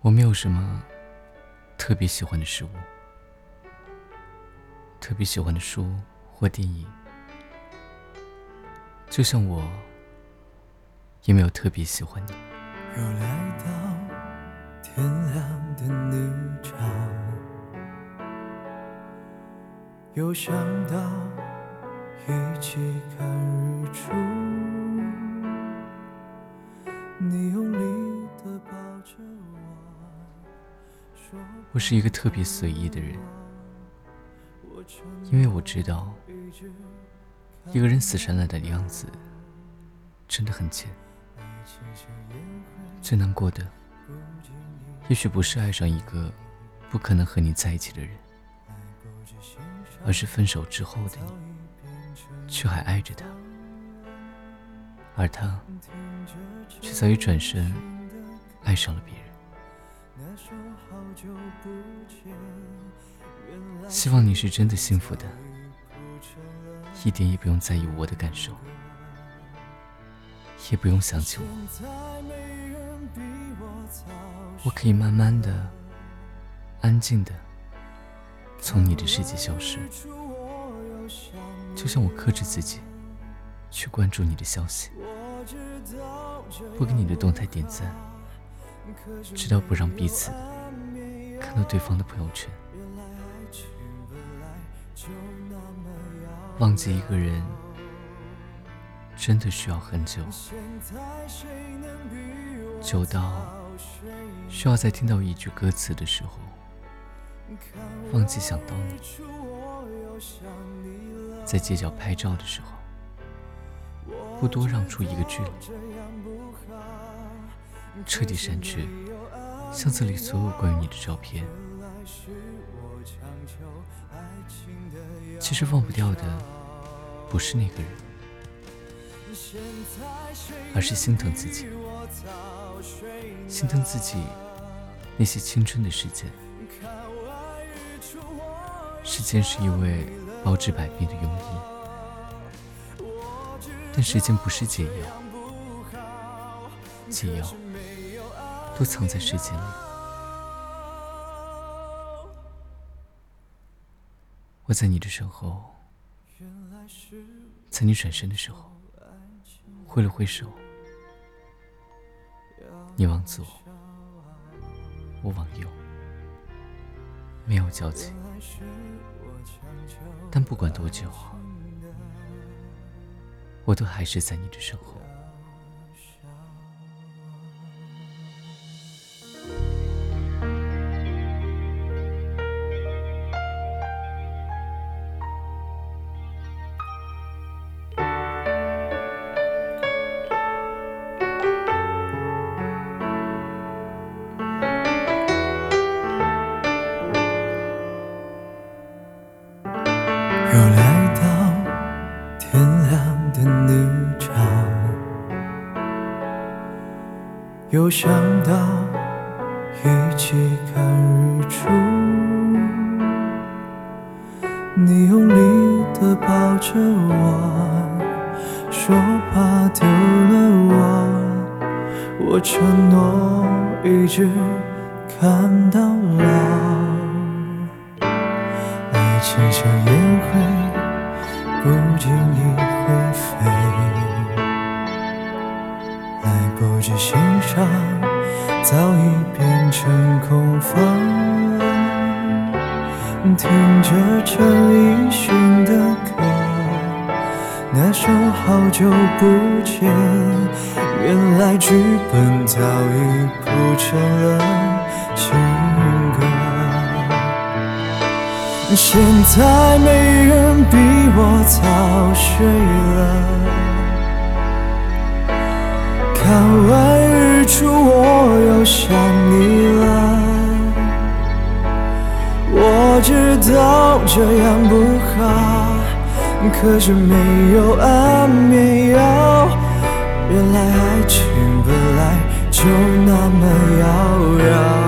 我没有什么特别喜欢的事物，特别喜欢的书或电影，就像我也没有特别喜欢你。又来到天亮的泥沼，又想到一起看日出，我是一个特别随意的人，因为我知道，一个人死缠烂打的样子真的很贱。最难过的，也许不是爱上一个不可能和你在一起的人，而是分手之后的你，却还爱着他，而他却早已转身爱上了别人。希望你是真的幸福的，一点也不用在意我的感受。也不用想起我，我可以慢慢的、安静的从你的世界消失，就像我克制自己去关注你的消息，不给你的动态点赞，直到不让彼此看到对方的朋友圈，忘记一个人。真的需要很久，久到需要在听到一句歌词的时候，忘记想到你；在街角拍照的时候，不多让出一个距离，彻底删去相册里所有关于你的照片。其实忘不掉的，不是那个人。而是心疼自己，心疼自己那些青春的时间。时间是一位包治百病的庸医，但时间不是解药，解药都藏在时间里。我在你的身后，在你转身的时候。挥了挥手，你往左，我往右，没有交集。但不管多久，我都还是在你的身后。的泥沼，又想到一起看日出。你用力地抱着我，说怕丢了我，我承诺一直看到老。爱情像烟灰，不经意会飞，来不及欣赏，早已变成空房。听着陈奕迅的歌，那首好久不见，原来剧本早已铺成了情歌。现在没人比我早睡了，看完日出我又想你了。我知道这样不好，可是没有安眠药。原来爱情本来就那么遥遥。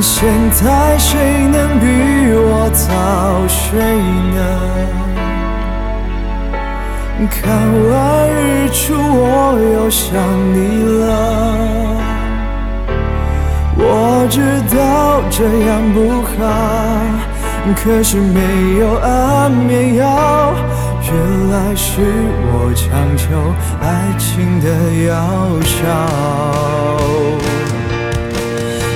现在谁能比我早睡呢？看完日出我又想你了。我知道这样不好，可是没有安眠药，原来是我强求爱情的药效。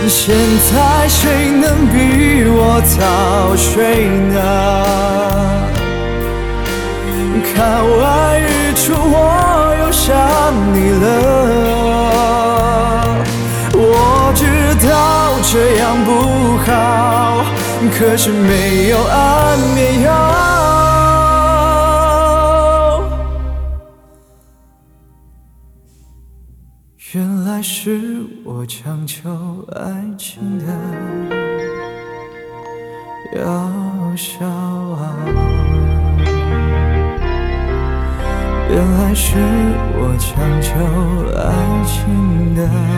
现在谁能比我早睡呢？看完日出我又想你了。我知道这样不好，可是没有安眠药。来是我强求爱情的药效！原来是我强求爱情的。